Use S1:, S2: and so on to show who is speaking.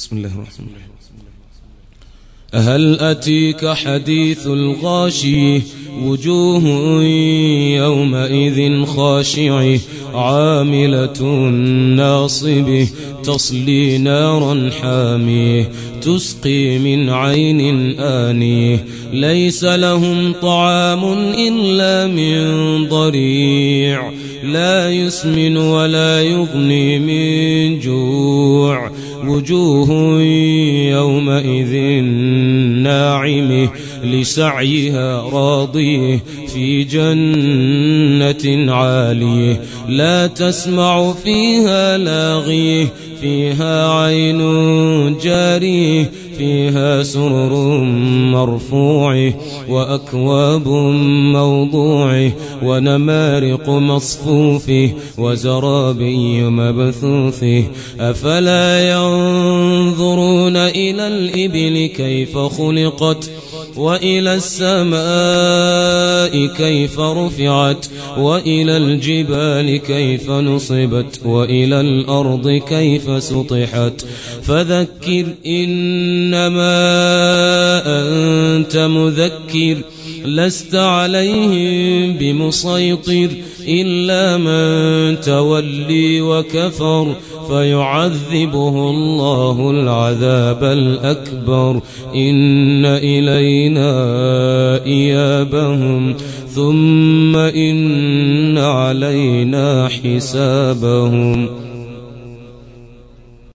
S1: بسم الله الرحمن الرحيم. هل أتيك حديث الغاشي وجوه يومئذ خاشعة عاملة ناصبه تصلي نارا حاميه تسقي من عين آنيه ليس لهم طعام إلا من ضريع. لا يسمن ولا يغني من جوع. وجوه يومئذ ناعمة لسعيها راضية في جنة عالية. لا تسمع فيها لاغية فيها عين جارية. فيها سرر مرفوع وأكواب موضوع ونمارق مصفوف وزرابي مبثوث أفلا ينظرون إلى الإبل كيف خلقت وإلى السماء كيف رفعت وإلى الجبال كيف نصبت وإلى الأرض كيف سطحت. فذكر إنما أنت مذكر لست عليهم بمسيطر إلا من تولي وكفر فيعذبه الله العذاب الأكبر. إن إلينا إيابهم ثم إن علينا حسابهم.